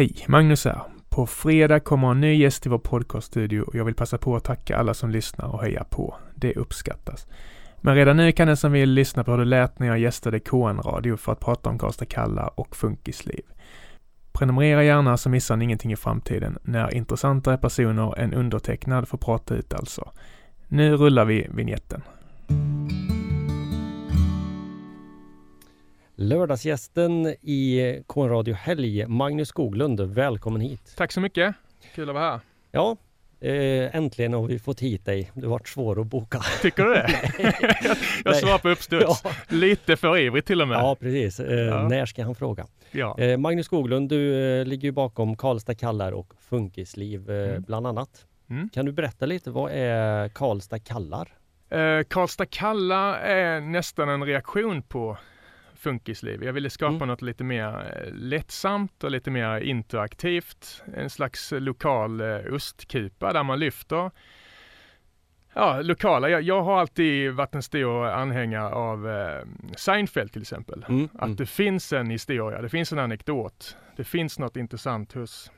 Hej, Magnus här. På fredag kommer en ny gäst till vår podcaststudio och jag vill passa på att tacka alla som lyssnar och hejar på. Det uppskattas. Men redan nu kan den som vill lyssna på hur det lät när jag gästade KN Radio för att prata om Karlstad Kalla och funkisliv. Prenumerera gärna så missar ni ingenting i framtiden när intressantare personer än undertecknad får prata ut alltså. Nu rullar vi vignetten. Lördagsgästen i K-radio Helg, Magnus Skoglund. Välkommen hit! Tack så mycket! Kul att vara här! Ja, eh, äntligen har vi fått hit dig. Du har varit svår att boka. Tycker du det? jag svarar på uppstuds. Ja. Lite för ivrig till och med. Ja, precis. Eh, ja. När ska han fråga? Ja. Eh, Magnus Skoglund, du ligger ju bakom Karlstad kallar och Funkisliv mm. bland annat. Mm. Kan du berätta lite, vad är Karlstad kallar? Eh, Karlstad kallar är nästan en reaktion på funkisliv. Jag ville skapa mm. något lite mer eh, lättsamt och lite mer interaktivt. En slags lokal eh, ostkupa där man lyfter Ja, lokala. Jag, jag, har alltid varit en stor anhängare av eh, Seinfeld till exempel. Mm, att mm. det finns en historia, det finns en anekdot. Det finns något intressant hos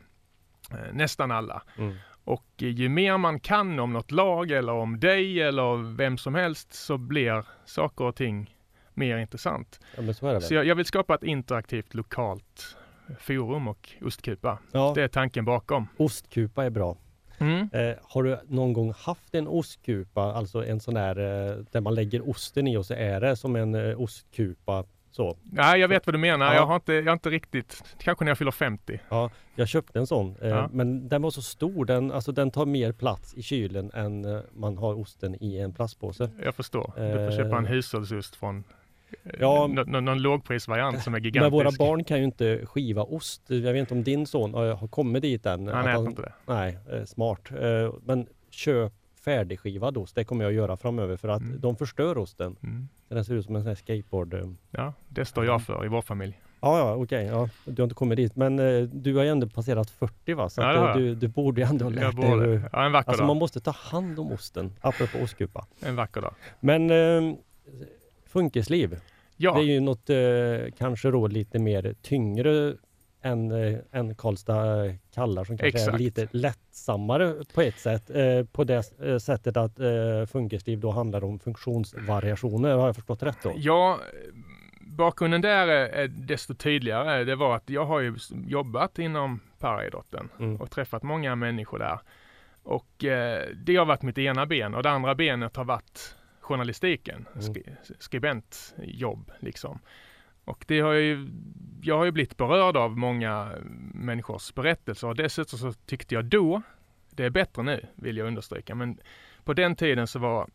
eh, nästan alla. Mm. Och ju mer man kan om något lag eller om dig eller vem som helst så blir saker och ting mer intressant. Ja, så, så jag, jag, vill skapa ett interaktivt lokalt forum och ostkupa. Ja. Det är tanken bakom. Ostkupa är bra. Mm. Eh, har du någon gång haft en ostkupa, alltså en sån där eh, där man lägger osten i och så är det som en eh, ostkupa så. Nej, jag vet vad du menar. Ja. Jag, har inte, jag har inte riktigt, kanske när jag fyller 50. Ja, jag köpte en sån, eh, ja. men den var så stor. Den, alltså, den tar mer plats i kylen än eh, man har osten i en plastpåse. Jag förstår. Du får köpa en eh, hushållsost från Ja, någon, någon lågprisvariant som är gigantisk. Men våra barn kan ju inte skiva ost. Jag vet inte om din son har kommit dit än. Han äter inte det. Nej, eh, smart. Eh, men köp färdigskivad ost. Det kommer jag göra framöver för att mm. de förstör osten. Mm. Den ser ut som en sån här skateboard. Eh. Ja, det står jag för i vår familj. Ja, ja okej. Okay, ja. Du har inte kommit dit. Men eh, du har ju ändå passerat 40 va? Så ja, du, du borde ju ändå ha lärt dig hur... Ja, en vacker alltså dag. man måste ta hand om osten. Apropå ostkupa. En vacker dag. Men eh, funkisliv. Ja. Det är ju något eh, kanske då lite mer tyngre än, eh, än Karlstad kallar som kanske Exakt. är lite lättsammare på ett sätt. Eh, på det eh, sättet att eh, funkisliv då handlar om funktionsvariationer. Har jag förstått rätt då? Ja, bakgrunden där är, är desto tydligare. Det var att jag har ju jobbat inom paraidrotten mm. och träffat många människor där. Och eh, det har varit mitt ena ben och det andra benet har varit journalistiken, mm. skribentjobb liksom. Och det har ju, jag har ju blivit berörd av många människors berättelser och dessutom så tyckte jag då, det är bättre nu vill jag understryka, men på den tiden så var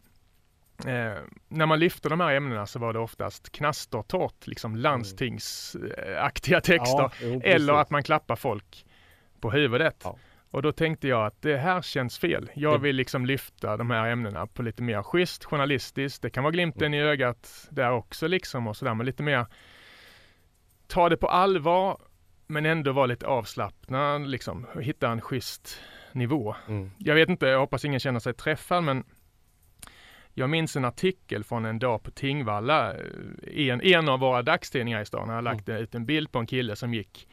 Eh, när man lyfte de här ämnena så var det oftast knastertorrt, liksom mm. landstingsaktiga texter. Ja, jo, eller att man klappar folk på huvudet. Ja. Och då tänkte jag att det här känns fel. Jag vill liksom lyfta de här ämnena på lite mer schysst, journalistiskt. Det kan vara glimten i ögat där också liksom och sådär, men lite mer ta det på allvar men ändå vara lite avslappnad liksom, och hitta en schysst nivå. Mm. Jag vet inte, jag hoppas ingen känner sig träffad men jag minns en artikel från en dag på Tingvalla i en, en av våra dagstidningar i stan. Jag har lagt mm. ut en bild på en kille som gick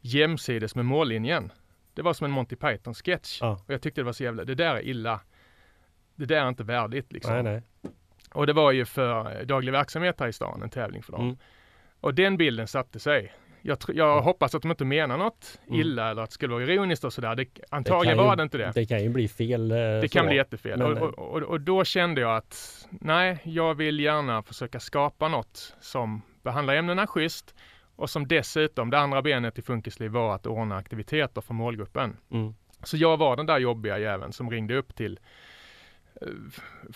jämsides med mållinjen. Det var som en Monty Python-sketch. Ja. Och jag tyckte det var så jävla, det där är illa. Det där är inte värdigt liksom. Nej, nej. Och det var ju för daglig verksamhet här i stan, en tävling för dem. Mm. Och den bilden satte sig. Jag, jag mm. hoppas att de inte menar något mm. illa eller att det skulle vara ironiskt och sådär. Det, antagligen det var det inte det. Det kan ju bli fel. Eh, det kan bli jättefel. Men, och, och, och, då kände jag att nej, jag vill gärna försöka skapa något som behandlar ämnena schysst och som dessutom, det andra benet i Funkisliv var att ordna aktiviteter för målgruppen. Mm. Så jag var den där jobbiga jäveln som ringde upp till eh,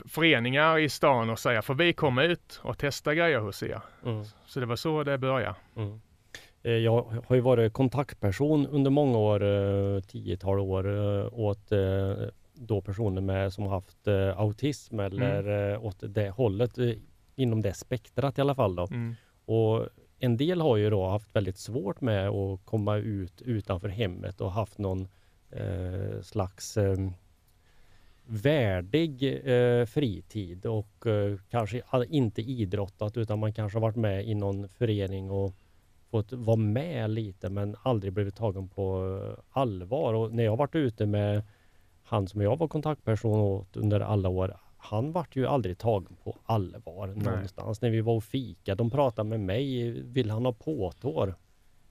föreningar i stan och säga, får vi komma ut och testa grejer hos er? Mm. Så det var så det började. Mm. Eh, jag har ju varit kontaktperson under många år, eh, tiotal år, åt då personer med, som haft autism eller mm. åt det hållet, inom det spektrat i alla fall. Då. Mm. Och en del har ju då haft väldigt svårt med att komma ut utanför hemmet och haft någon eh, slags eh, värdig eh, fritid och eh, kanske inte idrottat utan man kanske varit med i någon förening och fått vara med lite men aldrig blivit tagen på allvar. Och när jag varit ute med han som jag var kontaktperson åt under alla år, han vart ju aldrig tagen på allvar Nej. någonstans. När vi var och fika, de pratade med mig, vill han ha påtår?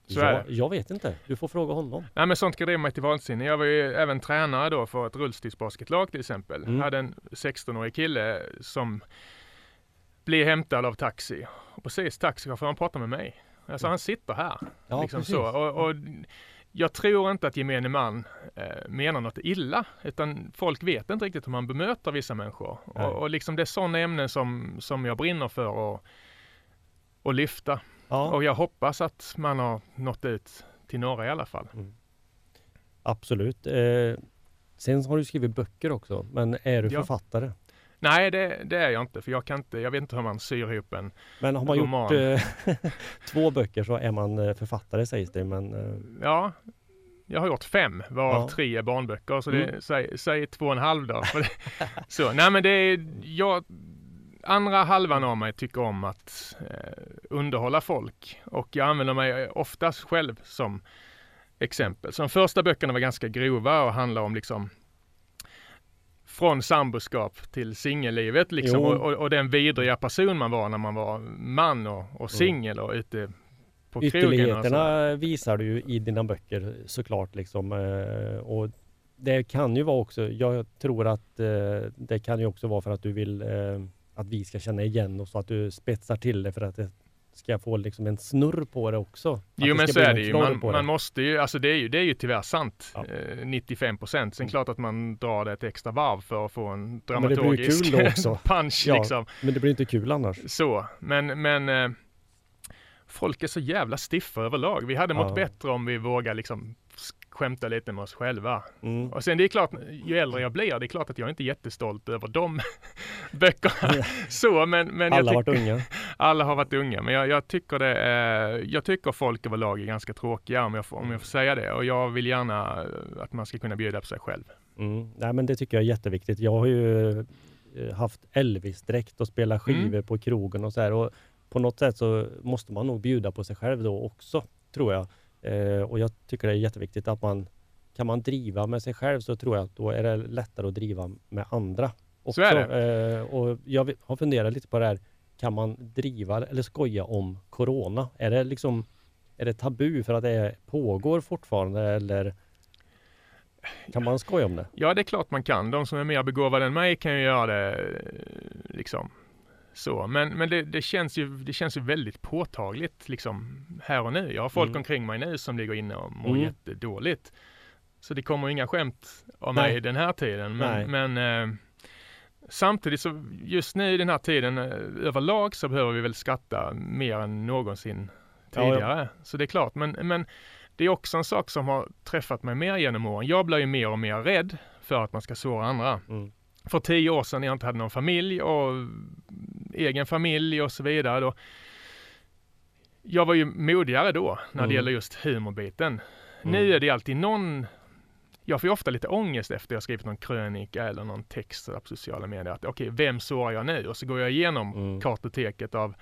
Jag, jag, vet inte, du får fråga honom. Nej men sånt kan driva mig till vansinne. Jag var ju även tränare då för ett rullstolsbasketlag till exempel. Mm. Hade en 16-årig kille som blev hämtad av taxi. Och precis taxichauffören pratar med mig. Alltså han sitter här. Ja, liksom så. Och, och, jag tror inte att gemene man eh, menar något illa, utan folk vet inte riktigt hur man bemöter vissa människor. Och, och, liksom det är sådana ämnen som, som jag brinner för att, att lyfta. Ja. Och jag hoppas att man har nått ut till några i alla fall. Mm. Absolut. Eh, sen har du skrivit böcker också, men är du ja. författare? Nej, det, det, är jag inte, för jag kan inte, jag vet inte hur man syr ihop en Men har man roman. gjort eh, två böcker så är man eh, författare sägs det, men... Eh... Ja, jag har gjort fem, varav ja. tre är barnböcker, så det, mm. säg, säg två och en halv då. så, nej men det är, jag, andra halvan av mig tycker om att eh, underhålla folk och jag använder mig oftast själv som exempel. Så de första böckerna var ganska grova och handlar om liksom från samboskap till singellivet liksom och, och, och, den vidriga person man var när man var man och, och mm. singel och ute på krogen. Ytterligheterna visar du ju i dina böcker såklart liksom. Eh, och det kan ju vara också, jag tror att eh, det kan ju också vara för att du vill eh, att vi ska känna igen oss och att du spetsar till det för att det ska få liksom en snurr på det också. Jo men så är det ju. Man, man måste ju, alltså det är ju, det är ju tyvärr sant. Ja. Eh, 95 procent. Sen mm. klart att man drar det ett extra varv för att få en dramaturgisk punch ja, liksom. Men det blir inte kul annars. Så, men, men eh, folk är så jävla stiffa överlag. Vi hade mått ja. bättre om vi vågar liksom skämta lite med oss själva. Mm. Och sen det är klart, ju äldre jag blir, det är klart att jag inte är jättestolt över de böckerna. Så, men, men alla har varit unga. Alla har varit unga, men jag, jag, tycker det är, jag tycker folk överlag är ganska tråkiga om jag, får, om jag får säga det. Och jag vill gärna att man ska kunna bjuda på sig själv. Mm. Nej, men det tycker jag är jätteviktigt. Jag har ju eh, haft Elvis-dräkt och spelat mm. skivor på krogen och så här. Och på något sätt så måste man nog bjuda på sig själv då också, tror jag. Eh, och jag tycker det är jätteviktigt att man kan man driva med sig själv så tror jag att då är det lättare att driva med andra. Också. Så är det. Eh, och jag har funderat lite på det här. Kan man driva eller skoja om Corona? Är det liksom är det tabu för att det pågår fortfarande eller kan man skoja om det? Ja, det är klart man kan. De som är mer begåvade än mig kan ju göra det liksom så, men, men det, det, känns ju, det känns ju väldigt påtagligt liksom här och nu. Jag har folk mm. omkring mig nu som ligger inne och mår mm. jättedåligt. Så det kommer inga skämt av Nej. mig den här tiden. Men, men eh, samtidigt så just nu i den här tiden eh, överlag så behöver vi väl skatta mer än någonsin tidigare. Ja, ja. Så det är klart, men, men det är också en sak som har träffat mig mer genom åren. Jag blir ju mer och mer rädd för att man ska såra andra. Mm för tio år sedan när jag inte hade någon familj och egen familj och så vidare. Då. Jag var ju modigare då när det mm. gäller just humorbiten. Mm. Nu är det alltid någon jag får ofta lite ångest efter jag skrivit någon krönika eller någon text på sociala medier. Att okej, okay, vem sårar jag nu? Och så går jag igenom mm. kartoteket av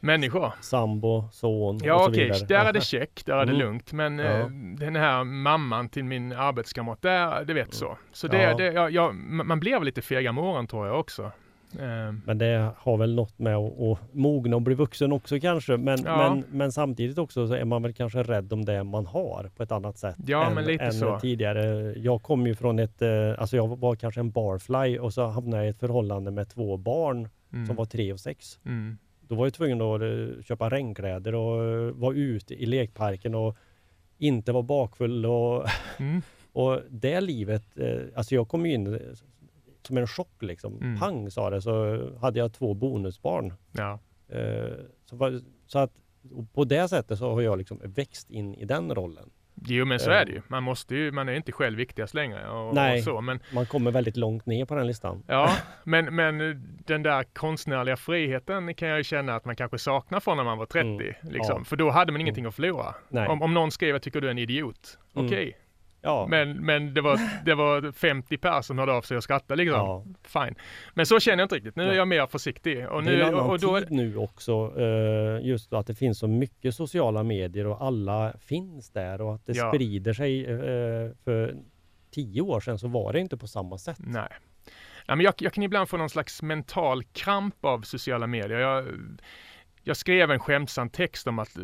människor. Sambo, son ja, och så vidare. Ja okej, där är det check, där är det mm. lugnt. Men ja. eh, den här mamman till min arbetskamrat, där, det vet så. Så det, ja. det ja, ja, man blir väl lite fega åren tror jag också. Eh. Men det har väl något med att, att mogna och bli vuxen också kanske. Men, men, men samtidigt också så är man väl kanske rädd om det man har på ett annat sätt. Ja, än, men lite så. tidigare. Jag kom ju från ett, eh, alltså jag var kanske en barfly och så hamnade jag i ett förhållande med två barn mm. som var tre och sex. Mm. Då var jag tvungen att eh, köpa regnkläder och vara ute i lekparken och inte vara bakfull och, mm. och det livet, alltså jag kom in som en chock liksom. Mm. Pang sa det så hade jag två bonusbarn. Ja. Så, så att på det sättet så har jag liksom växt in i den rollen. Jo men så är det ju. Man måste ju, man är inte själv viktigast längre. Och, Nej, och så, men, man kommer väldigt långt ner på den listan. Ja, men, men den där konstnärliga friheten kan jag ju känna att man kanske saknar från när man var 30. Mm, liksom. ja. För då hade man ingenting mm. att förlora. Om, om någon skrev, jag tycker du är en idiot. Mm. Okej. Ja. Men, men det, var, det var 50 personer som hörde av sig och skrattade liksom. Ja. Fine. Men så känner jag inte riktigt. Nu är jag mer försiktig. Och det är nu, en annan och, då, tid nu också. eh, just att det finns så mycket sociala medier och alla finns där och att det Ja. sprider sig. eh, för tio år sedan så var det inte på samma sätt. Nej. Ja, men jag, jag kan ibland få någon slags mental kramp av sociala medier. Jag, jag skrev en skämtsam text om att, eh,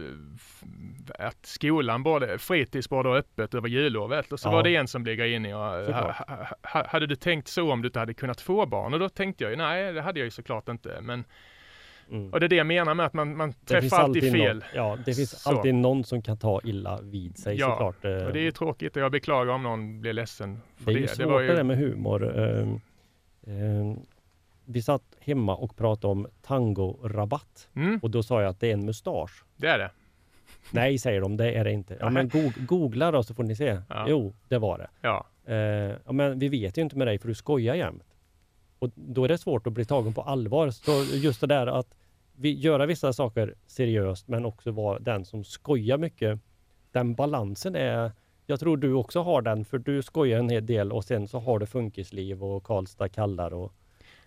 att skolan borde, fritids borde ha öppet över jullovet och så Ja. var det en som blev ha, ha, hade du tänkt så om du inte hade kunnat få barn? Och då tänkte jag ju nej, det hade jag ju såklart inte. Men, Mm. och det är det jag menar med att man, man Det träffar alltid fel. Någon, ja, det finns Så. alltid någon som kan ta illa vid sig Ja, såklart. eh. Och det är ju tråkigt och jag beklagar om någon blir ledsen för Det är det. ju det svårt var det där med humor. Ehm, ehm, vi satt hemma och pratade om tangorabatt Mm, och då sa jag att det är en mustasch. det är det. Nej, säger de, det är det inte. Ja, men go googla då så får ni se. Ja. Jo, det var det. Ja, Eh, ja, men vi vet ju inte med dig för du skojar jämt. Och då är det svårt att bli tagen på allvar. Så just det där att vi göra vissa saker seriöst men också vara den som skojar mycket. Den balansen är, jag tror du också har den för du skojar en hel del och sen så har du Funkisliv och Karlstad kallar och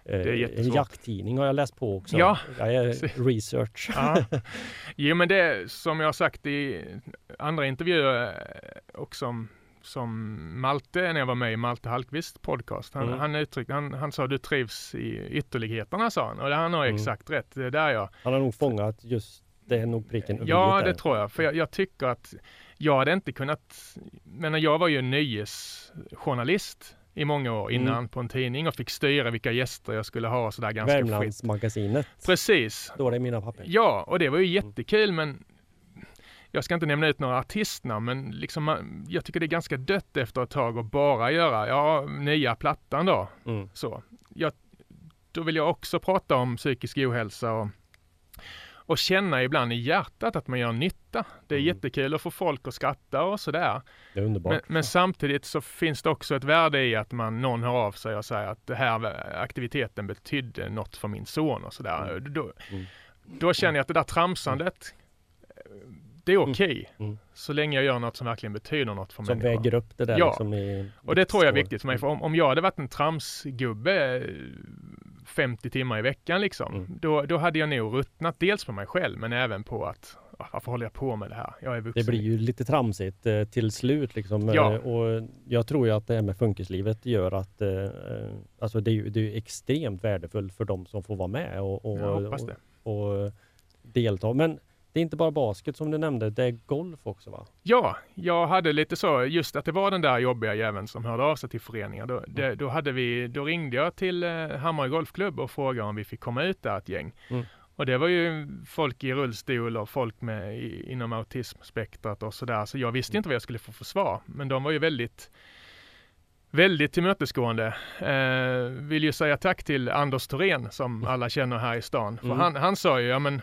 en jättesvårt. jakttidning har jag läst på också. Ja. Jag är research. Ja. Jo men det som jag har sagt i andra intervjuer eh, och som, som Malte, när jag var med i Malte Hallqvist podcast, han, Mm. han, uttryckte, han, han sa du trivs i ytterligheterna sa han och han har Mm. exakt rätt. Det är där jag, Han har nog fångat just, det är nog pricken ja det tror jag, för jag, jag tycker att jag hade inte kunnat, men jag var ju nöjesjournalist i många år Mm. innan på en tidning och fick styra vilka gäster jag skulle ha och sådär ganska fritt. Värmlandsmagasinet Precis, står det i mina papper. Ja, och det var ju Mm. jättekul men jag ska inte nämna ut några artistnamn men liksom jag tycker det är ganska dött efter ett tag att bara göra, ja, nya plattan då. Mm. Så. Jag, då vill jag också prata om psykisk ohälsa och, och känna ibland i hjärtat att man gör nytta. Det är Mm. jättekul att få folk att skratta och sådär. Det är underbart. Men, men samtidigt så finns det också ett värde i att man, någon hör av sig och säger att det här aktiviteten betydde något för min son och sådär. Mm. Då, Mm. då känner jag att det där tramsandet, det är okej. Mm. Så länge jag gör något som verkligen betyder något för Som människor. väger upp det där Ja. liksom i Och det tror jag är viktigt för mig. För om, om jag hade varit en tramsgubbe 50 timmar i veckan liksom, Mm. då, då hade jag nog ruttnat dels på mig själv men även på att "Ah, varför håller jag på med det här? Jag är vuxen. Det blir ju lite tramsigt eh, till slut liksom. Ja. Eh, och jag tror ju att det här med funkislivet gör att eh, eh, alltså det är ju det är extremt värdefullt för de som får vara med och, och, och, och delta. Men det är inte bara basket som du nämnde, det är golf också va? Ja, jag hade lite så, just att det var den där jobbiga jäveln som hörde av sig till föreningar. Då, det, då, hade vi, då ringde jag till eh, Hammarö Golfklubb och frågade om vi fick komma ut där ett gäng. Mm. Och det var ju folk i rullstol och folk med, i, inom autismspektrat och sådär. Så jag visste inte vad jag skulle få för svar. Men de var ju väldigt Väldigt tillmötesgående. Eh, vill ju säga tack till Anders Thorén som alla känner här i stan. För Mm. han, han sa ju, ja men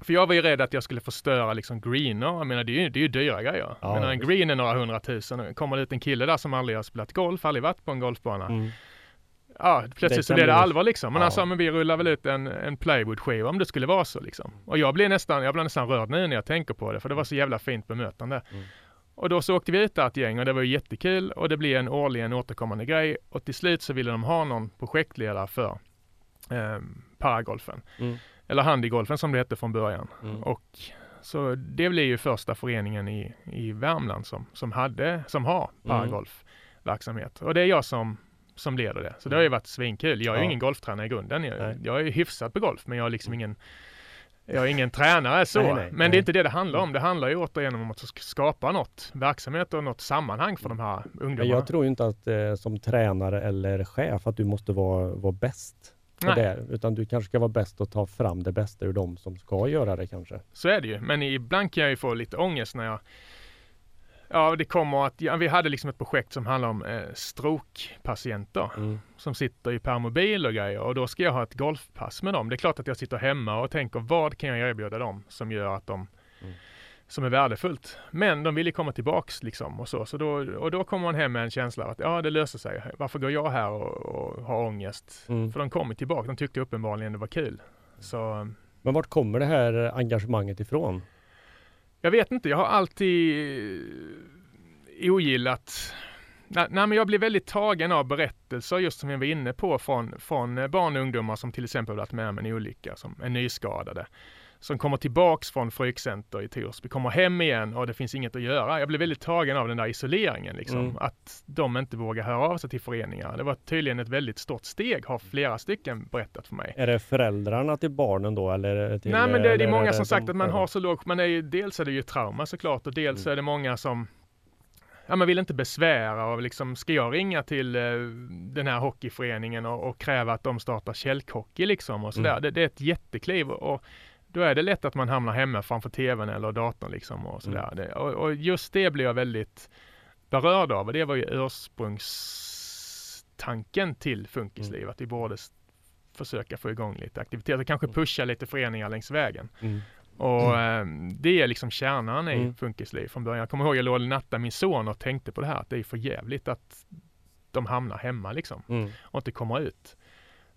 för jag var ju rädd att jag skulle förstöra liksom greener. Jag menar det är ju, det är ju dyra grejer. Ja, menar, en green är några hundratusen. Kommer det ut en kille där som aldrig har spelat golf, aldrig varit på en golfbana. Mm. Ja, plötsligt Det så blir det allvar liksom. Men Ja. han sa, men vi rullar väl ut en, en plywoodskiva om det skulle vara så liksom. Och jag blir nästan, jag blir nästan rörd nu när jag tänker på det, för det var så jävla fint bemötande. Mm. Och då så åkte vi ut där ett gäng och det var ju jättekul och det blev en årligen återkommande grej. Och till slut så ville de ha någon projektledare för eh, paragolfen. Mm. Eller handygolfen som det hette från början. Mm. Och så det blev ju första föreningen i, i Värmland som, som, hade, som har Mm. paragolfverksamhet. Och det är jag som, som leder det. Så det har ju varit svinkul. Jag är ju Ja. ingen golftränare i grunden. Nej. Jag, jag är ju hyfsad på golf men jag är liksom ingen jag är ingen tränare så, Nej, nej, men nej. det är inte det det handlar om. Det handlar ju återigen om att sk- skapa något verksamhet och något sammanhang för de här ungdomarna. jag tror ju inte att eh, som tränare eller chef att du måste vara, vara bäst Nej. det. Utan du kanske ska vara bäst och ta fram det bästa ur dem som ska göra det kanske. Så är det ju. Men ibland kan jag ju få lite ångest när jag Ja, det kommer att, ja, vi hade liksom ett projekt som handlar om eh, strokepatienter Mm. som sitter i permobil och grejer och då ska jag ha ett golfpass med dem. Det är klart att jag sitter hemma och tänker vad kan jag erbjuda dem som gör att de Mm. Som är värdefullt. Men de vill ju komma tillbaks liksom och så. så då, och då kommer man hem med en känsla av att ja, det löser sig. Varför går jag här och, och har ångest? Mm. För de kommer tillbaka. De tyckte uppenbarligen det var kul. Så Men vart kommer det här engagemanget ifrån? Jag vet inte, jag har alltid ogillat Nej, nej, men jag blir väldigt tagen av berättelser just som vi var inne på från, från barn och ungdomar som till exempel varit med om en olycka, som är nyskadade som kommer tillbaks från Frykcenter i Torsby, kommer hem igen och det finns inget att göra. Jag blev väldigt tagen av den där isoleringen, liksom. Mm. Att de inte vågar höra av sig till föreningar. Det var tydligen ett väldigt stort steg, har flera stycken berättat för mig. Är det föräldrarna till barnen då eller? Till, Nej men det, det är många som sagt att man har så lågt, man är ju, dels är det ju trauma såklart och dels mm. är det många som ja, man vill inte besvära och liksom, ska jag ringa till eh, den här hockeyföreningen och, och, kräva att de startar kälkhockey liksom och sådär. Mm. Det, det, är ett jättekliv och, då är det lätt att man hamnar hemma framför tvn eller datorn liksom och sådär. Mm. Det, och, och, just det blev jag väldigt berörd av och det var ju ursprungstanken till Funkisliv, mm. att vi borde försöka få igång lite aktiviteter, kanske mm. pusha lite föreningar längs vägen. Mm. Och mm. det är liksom kärnan i mm. Funkisliv från början. Jag kommer ihåg jag låg och nattade min son och tänkte på det här, att det är för jävligt att de hamnar hemma liksom mm. och inte kommer ut.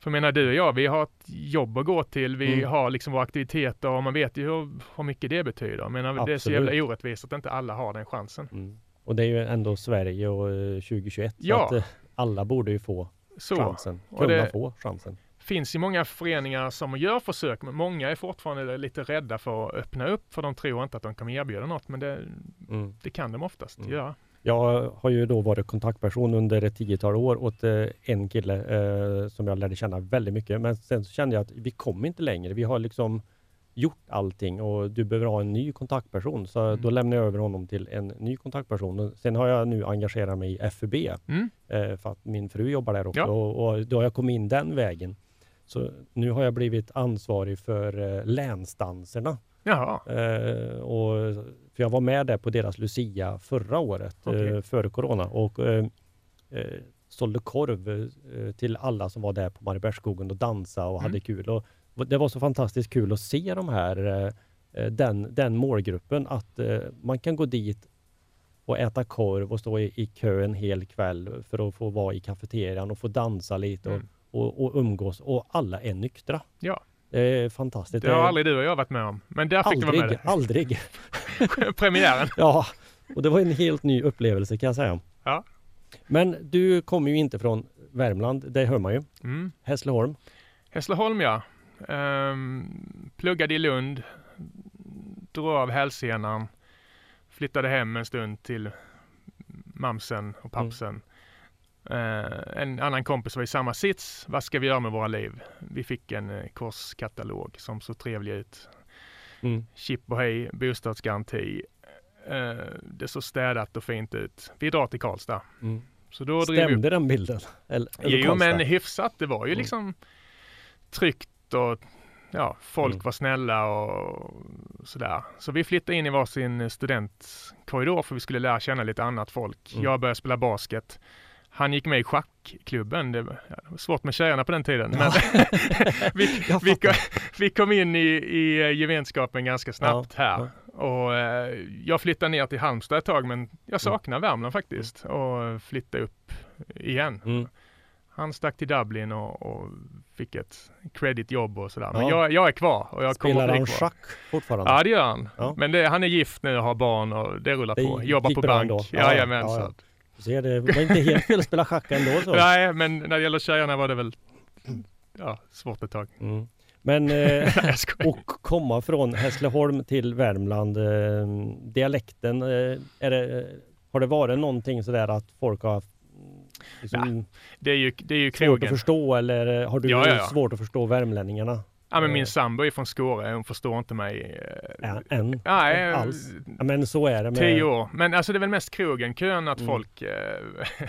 För menar du och jag, vi har ett jobb att gå till, vi mm. har liksom våra aktiviteter och man vet ju hur, hur mycket det betyder. Jag menar, det är så jävla orättvist att inte alla har den chansen. Mm. Och det är ju ändå Sverige och 2021 eh, ja. så att eh, alla borde ju få så. chansen, kunna det få chansen. finns ju många föreningar som gör försök, men många är fortfarande lite rädda för att öppna upp för de tror inte att de kommer erbjuda något, men det, mm. det kan de oftast mm. göra. Jag har ju då varit kontaktperson under ett tiotal år åt eh, en kille eh, som jag lärde känna väldigt mycket. Men sen så kände jag att vi kommer inte längre. Vi har liksom gjort allting och du behöver ha en ny kontaktperson. Så mm. då lämnar jag över honom till en ny kontaktperson. Sen har jag nu engagerat mig i FUB mm. eh, för att min fru jobbar där också ja. och, och, då har jag kommit in den vägen. Så nu har jag blivit ansvarig för eh, länsdanserna. Jaha. Eh, och, för jag var med där på deras Lucia förra året, okay. eh, före Corona. Och eh, eh sålde korv eh, till alla som var där på Mariebergsskogen och dansade och mm. hade kul. Och det var så fantastiskt kul att se de här, eh, den, den målgruppen, att man kan gå dit och äta korv och stå i, i kö en hel kväll för att få vara i kafeterian och få dansa lite och, mm. och, och umgås och alla är nyktra. Ja. Det är fantastiskt. Det har aldrig du och jag varit med om. Men där fick aldrig, du vara med. Aldrig, Premiären. ja, och det var en helt ny upplevelse kan jag säga. Ja. Men du kommer ju inte från Värmland, det hör man ju. Mm. Hässleholm. Hässleholm ja. Um, pluggade i Lund. Drog av hälsenan. Flyttade hem en stund till mamsen och pappsen. Mm. Uh, en annan kompis var i samma sits. Vad ska vi göra med våra liv? Vi fick en uh, kurskatalog som såg trevlig ut. Mm. Chip och hej, bostadsgaranti. Uh, det såg städat och fint ut. Vi drar till Karlstad. Mm. Så då Stämde den bilden? Eller, eller jo, Karlstad? men hyfsat. Det var ju mm. liksom tryggt och ja, folk mm. var snälla och sådär. Så vi flyttade in i varsin studentkorridor för vi skulle lära känna lite annat folk. Mm. Jag började spela basket. Han gick med i schackklubben. Det var svårt med tjejerna på den tiden. Men vi, vi, kom, vi, kom, in i, i gemenskapen ganska snabbt ja. här. Och eh, jag flyttade ner till Halmstad ett tag men jag mm. saknar mm. Värmland faktiskt och flyttade upp igen. Mm. Han stack till Dublin och, och fick ett creditjobb och sådär. Men ja. jag, jag, är kvar. Och jag Spelar han schack fortfarande? Ja det gör han. Ja. Men det, han är gift nu och har barn och det rullar det på. Jobbar på bank. Ja, Jajamensan. Ja, ja. Så det var inte helt fel att spela schack ändå. Så. Nej, men när det gäller tjejerna var det väl ja, svårt ett tag. Mm. Men eh, och komma från Hässleholm till Värmland, eh, dialekten, eh, det, har det varit någonting sådär att folk har liksom, ja, det är ju, det är ju krogen. svårt att förstå eller har du ja, ja, svårt att förstå värmlänningarna? Ja men min eh. sambo är från Skåre, hon förstår inte mig. Ja, eh, än? Nej, alls. Ja, men så är det. Med... Tio år. Men alltså det är väl mest krogen, kön att mm. folk eh,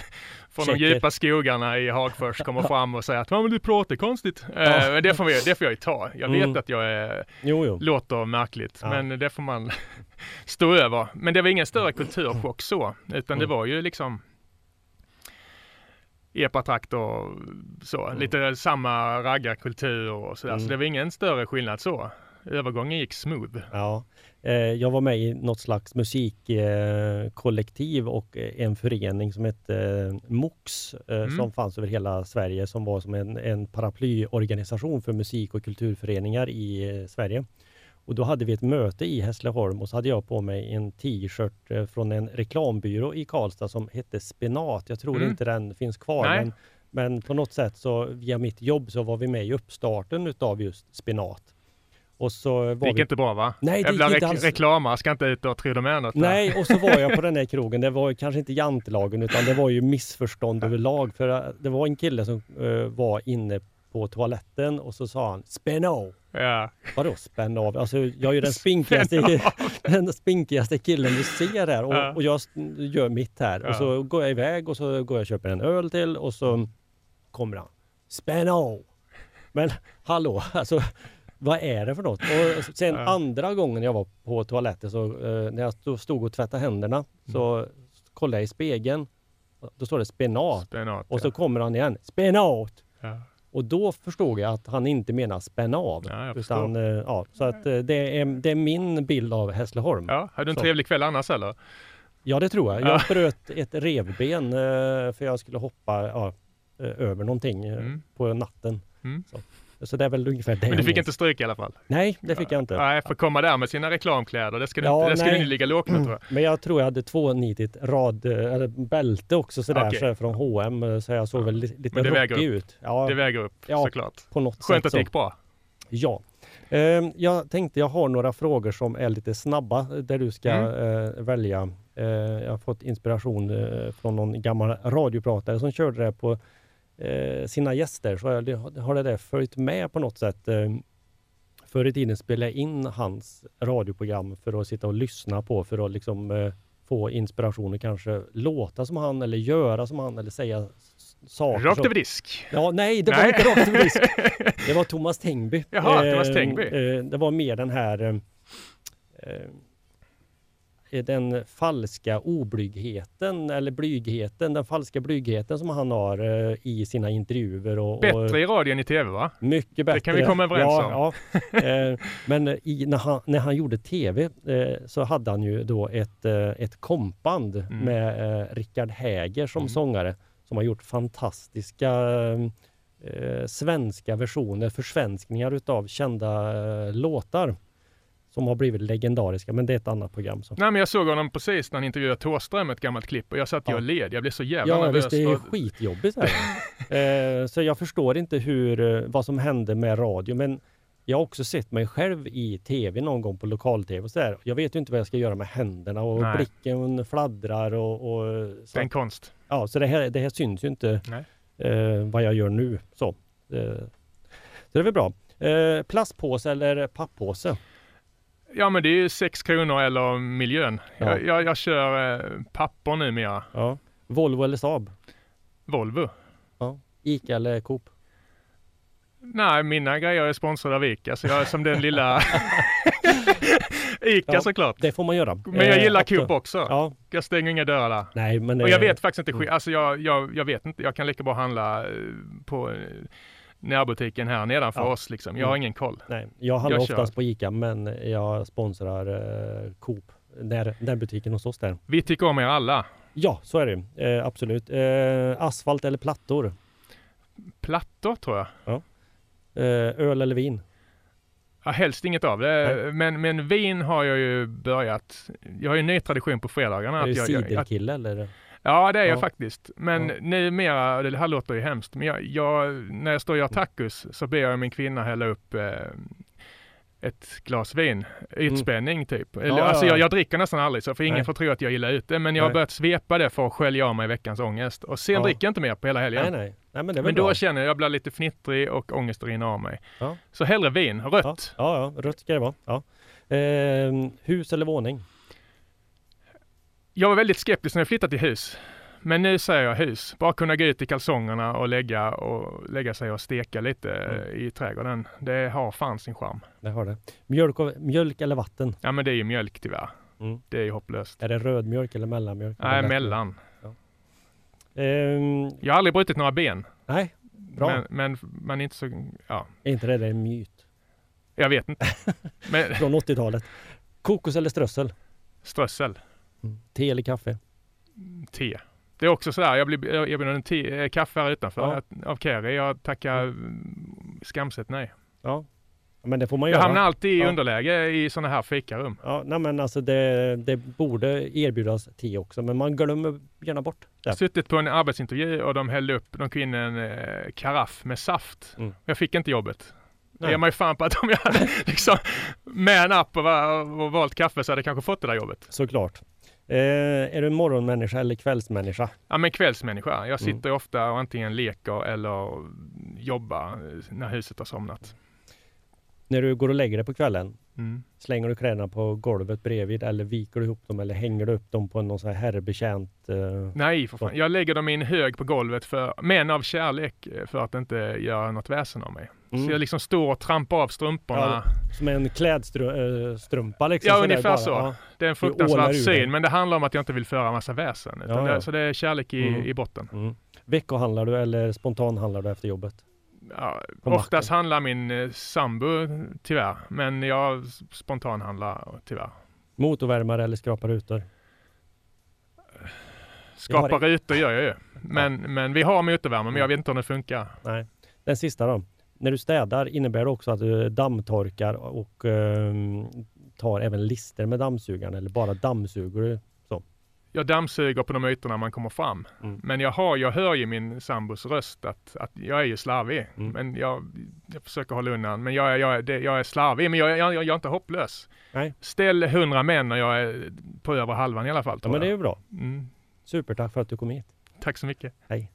från Checker. de djupa skogarna i Hagfors kommer fram och säger att men du pratar konstigt. Ja. Eh, det, får vi, det får jag ju ta. Jag vet mm. att jag är, jo, jo. låter märkligt, ja. men det får man stå över. Men det var ingen större kulturchock så, utan mm. det var ju liksom epatrakt och så. Mm. Lite samma raggarkultur och sådär. Mm. Så det var ingen större skillnad så. Övergången gick smooth. Ja. Eh, jag var med i något slags musikkollektiv och en förening som hette eh, MOX mm. som fanns över hela Sverige som var som en, en paraplyorganisation för musik och kulturföreningar i Sverige. Och då hade vi ett möte i Hässleholm och så hade jag på mig en t-shirt eh, från en reklambyrå i Karlstad som hette Spenat. Jag tror Mm. inte den finns kvar. Men, men på något sätt så via mitt jobb så var vi med i uppstarten utav just Spenat. Och så var Det gick vi... inte bra va? Nej, det Jävla gick inte alls. reklamare ska inte ut och där. Nej, och så var jag på den här krogen. Det var kanske inte jantelagen utan det var ju missförstånd överlag. För äh, det var en kille som eh, var inne på toaletten och så sa han spänn av. Ja. Vadå spänn av? Alltså jag är ju den spinkigaste, den spinkigaste killen du ser här och, Ja. och jag gör mitt här. Ja. Och så går jag iväg och så går jag och köper en öl till och så kommer han. Spänn av! Men hallå, alltså vad är det för något? Och sen Ja. andra gången jag var på toaletten så eh, när jag stod- och tvättade händerna så kollade jag i spegeln. Då står det spenat Spenat, och så ja. kommer han igen. Spenat! Ja. Och då förstod jag att han inte menar spänna av. Ja, utan, eh, ja, så att eh, det är, det är min bild av Hässleholm. Ja, ja, hade du en Så. trevlig kväll annars eller? det tror jag. Ja. Jag bröt ett revben eh, för jag skulle hoppa ja, över någonting Mm. på natten. Mm. Så. det är väl ungefär det. Men du fick inte stryk i alla fall? Nej, det fick jag inte. Nej, för komma där med sina reklamkläder, det ska du, Ja, inte, det ska du inte ligga lågt med tror jag. Men jag tror jag hade tvånitigt rad, eh, eller bälte också sådär Okej. så här från H&M eh, så jag såg Ja. väl li- lite rockig ut. Ja, Det väger upp Ja. såklart. på något Skönt sätt att det gick bra. Ja. Ehm, jag tänkte jag har några frågor som är lite snabba eh, där du ska Mm. eh, välja. Eh, jag har fått inspiration från någon gammal radiopratare som körde det på eh, sina gäster. Så jag, det- har det där följt med på något sätt. Eh, förr i tiden spelade jag in hans radioprogram för att sitta och lyssna på för att liksom eh, få inspiration och kanske låta som han eller göra som han eller säga saker. Rakt över disk. Ja, nej, det var Nej. inte rakt över disk. Det var Thomas Tengby. Jaha, Thomas Tengby. eh, det var mer den här eh, eh, den falska oblygheten eller blygheten, den falska blygheten som han har eh, i sina intervjuer. Och, Bättre i radio än i tv va? mycket bättre. kan vi komma överens ja, Ja. Eh, men i, när, han, när han gjorde tv eh, så hade han ju då ett, eh, ett kompband Mm. med eh, Rickard Häger som Mm. sångare som har gjort fantastiska eh, svenska versioner, försvenskningar utav kända eh, låtar som har blivit legendariska. Men det är ett annat program. Så. Nej men jag såg honom precis när han intervjuade Thåström ett gammalt klipp och jag satt Ja. och led. Jag blev så jävla Ja, nervös. visst, det är för- skitjobbigt. Här. eh, så jag förstår inte hur, eh, vad som hände med radio. Men jag har också sett mig själv i tv någon gång på lokal-tv. och så där. Jag vet ju inte vad jag ska göra med händerna och Nej. blicken fladdrar. Och, och, Det så, är en konst. ja, så det här, det här syns ju inte eh, vad jag gör nu. Så, eh, så det är väl bra. Eh, plastpåse eller pappåse? Ja men det är ju 6 kronor eller miljön. Ja. Jag, jag, jag kör eh, papper numera. Ja. Volvo eller Saab? Volvo. Ja. Ica eller Coop? Nej, mina grejer är sponsrade av ICA, så jag är som den lilla ICA Ja. såklart. Det får man göra. Men jag Eh, gillar också. Coop också. Ja, Jag stänger inga dörrar där. nej men... Och jag eh, vet faktiskt inte, sk- alltså jag, jag, jag vet inte, jag kan lika bra handla eh, på eh, närbutiken här nedanför Ja. oss liksom. Jag har Mm. ingen koll. Nej, jag handlar Jag kör. oftast på Ica men jag sponsrar eh, Coop. När, när butiken hos oss där. Vi tycker om er alla. Ja, så är det. Eh, absolut. Eh, asfalt eller plattor? Plattor tror jag. Eh, öl eller vin? Ja, helst inget av det. Men, men vin har jag ju börjat. Jag har ju en ny tradition på fredagarna. är du jag, att, ciderkille eller? Ja, det är jag Ja. faktiskt. Men Ja. numera, det här låter ju hemskt, men jag, jag, när jag står och gör tacos så ber jag min kvinna hälla upp eh, ett glas vin. Ytspänning typ. Eller, Mm. Ja, alltså ja. jag, jag dricker nästan aldrig så för ingen Nej. får tro att jag gillar ute. Men jag har Nej. börjat svepa det för att skölja av mig veckans ångest. Och sen dricker jag inte mer på hela helgen. Nej, men det Men då känner jag jag blir lite fnittrig och ångesten rinner av mig. Så hellre vin, rött. ja, ja, rött ska det vara. Eh, hus eller våning? Jag var väldigt skeptisk när jag flyttade till hus. Men nu säger jag hus. Bara kunna gå ut i kalsongerna och lägga, och lägga sig och steka lite Mm. eh, i trädgården. Det har fan sin charm. Det har det. Mjölk, och, mjölk eller vatten? Ja men det är ju mjölk tyvärr. Mm. Det är ju hopplöst. Är det rödmjölk eller mellanmjölk? Nej, Eller mellan. Ehm, Jag har aldrig brutit några ben. nej, bra. Men, men man är inte så, ja, Är inte det där en myt? jag vet inte. Men Från 80-talet. Kokos eller strössel? strössel, Te eller kaffe? te. Det är också sådär, jag blir erbjuden en te, eh, kaffe här utanför Ja. av Kerry. Jag tackar mm, skamset nej. Ja. Men det får man Jag göra. hamnar alltid i Ja. underläge i sådana här fikarum. Ja, nej men alltså det, det borde erbjudas te också, men man glömmer gärna bort det. Jag suttit på en arbetsintervju och de hällde upp, de in en eh, karaff med saft. Mm. Jag fick inte jobbet. Det Nej. ger mig fan på att om jag hade liksom man up och, var- och valt kaffe så hade jag kanske fått det där jobbet. Såklart. Eh, är du en morgonmänniska eller kvällsmänniska? Ja men kvällsmänniska. Jag sitter Mm. ofta och antingen leker eller jobbar när huset har somnat. När du går och lägger dig på kvällen, Mm. slänger du kläderna på golvet bredvid eller viker du ihop dem eller hänger du upp dem på någon sån här herrbetjänt? Eh, Nej för fan. Jag lägger dem i en hög på golvet för, men av kärlek eh, för att inte göra något väsen av mig. Mm. Så jag liksom står och trampar av strumporna. som en klädstrumpa liksom? Ja, ungefär så. Ja. Det är en fruktansvärd syn, men det handlar om att jag inte vill föra massa väsen. Ja, ja. Det, så det är kärlek i, Mm. i botten. Mm. Veckohandlar du eller spontanhandlar du efter jobbet? Ja, oftast handlar min eh, sambo tyvärr, men jag spontanhandlar tyvärr. Motorvärmare eller skrapar rutor? Skapar har rutor gör jag ju. Men, men vi har motorvärme, men jag vet inte om det funkar. Nej. Den sista då. När du städar innebär det också att du dammtorkar och ehm, tar även lister med dammsugaren eller bara dammsuger du? Jag dammsuger på de ytorna man kommer fram. Mm. Men jag, har, jag hör ju min sambos röst att, att jag är ju slarvig. Mm. Men jag, jag försöker hålla undan. Men jag, är- jag, det- jag är slarvig, men jag, jag, jag, är inte hopplös. Nej. Ställ hundra män och jag är på över halvan i alla fall. Ja, men det är ju bra. Mm. Supertack för att du kom hit. Tack så mycket. Hej.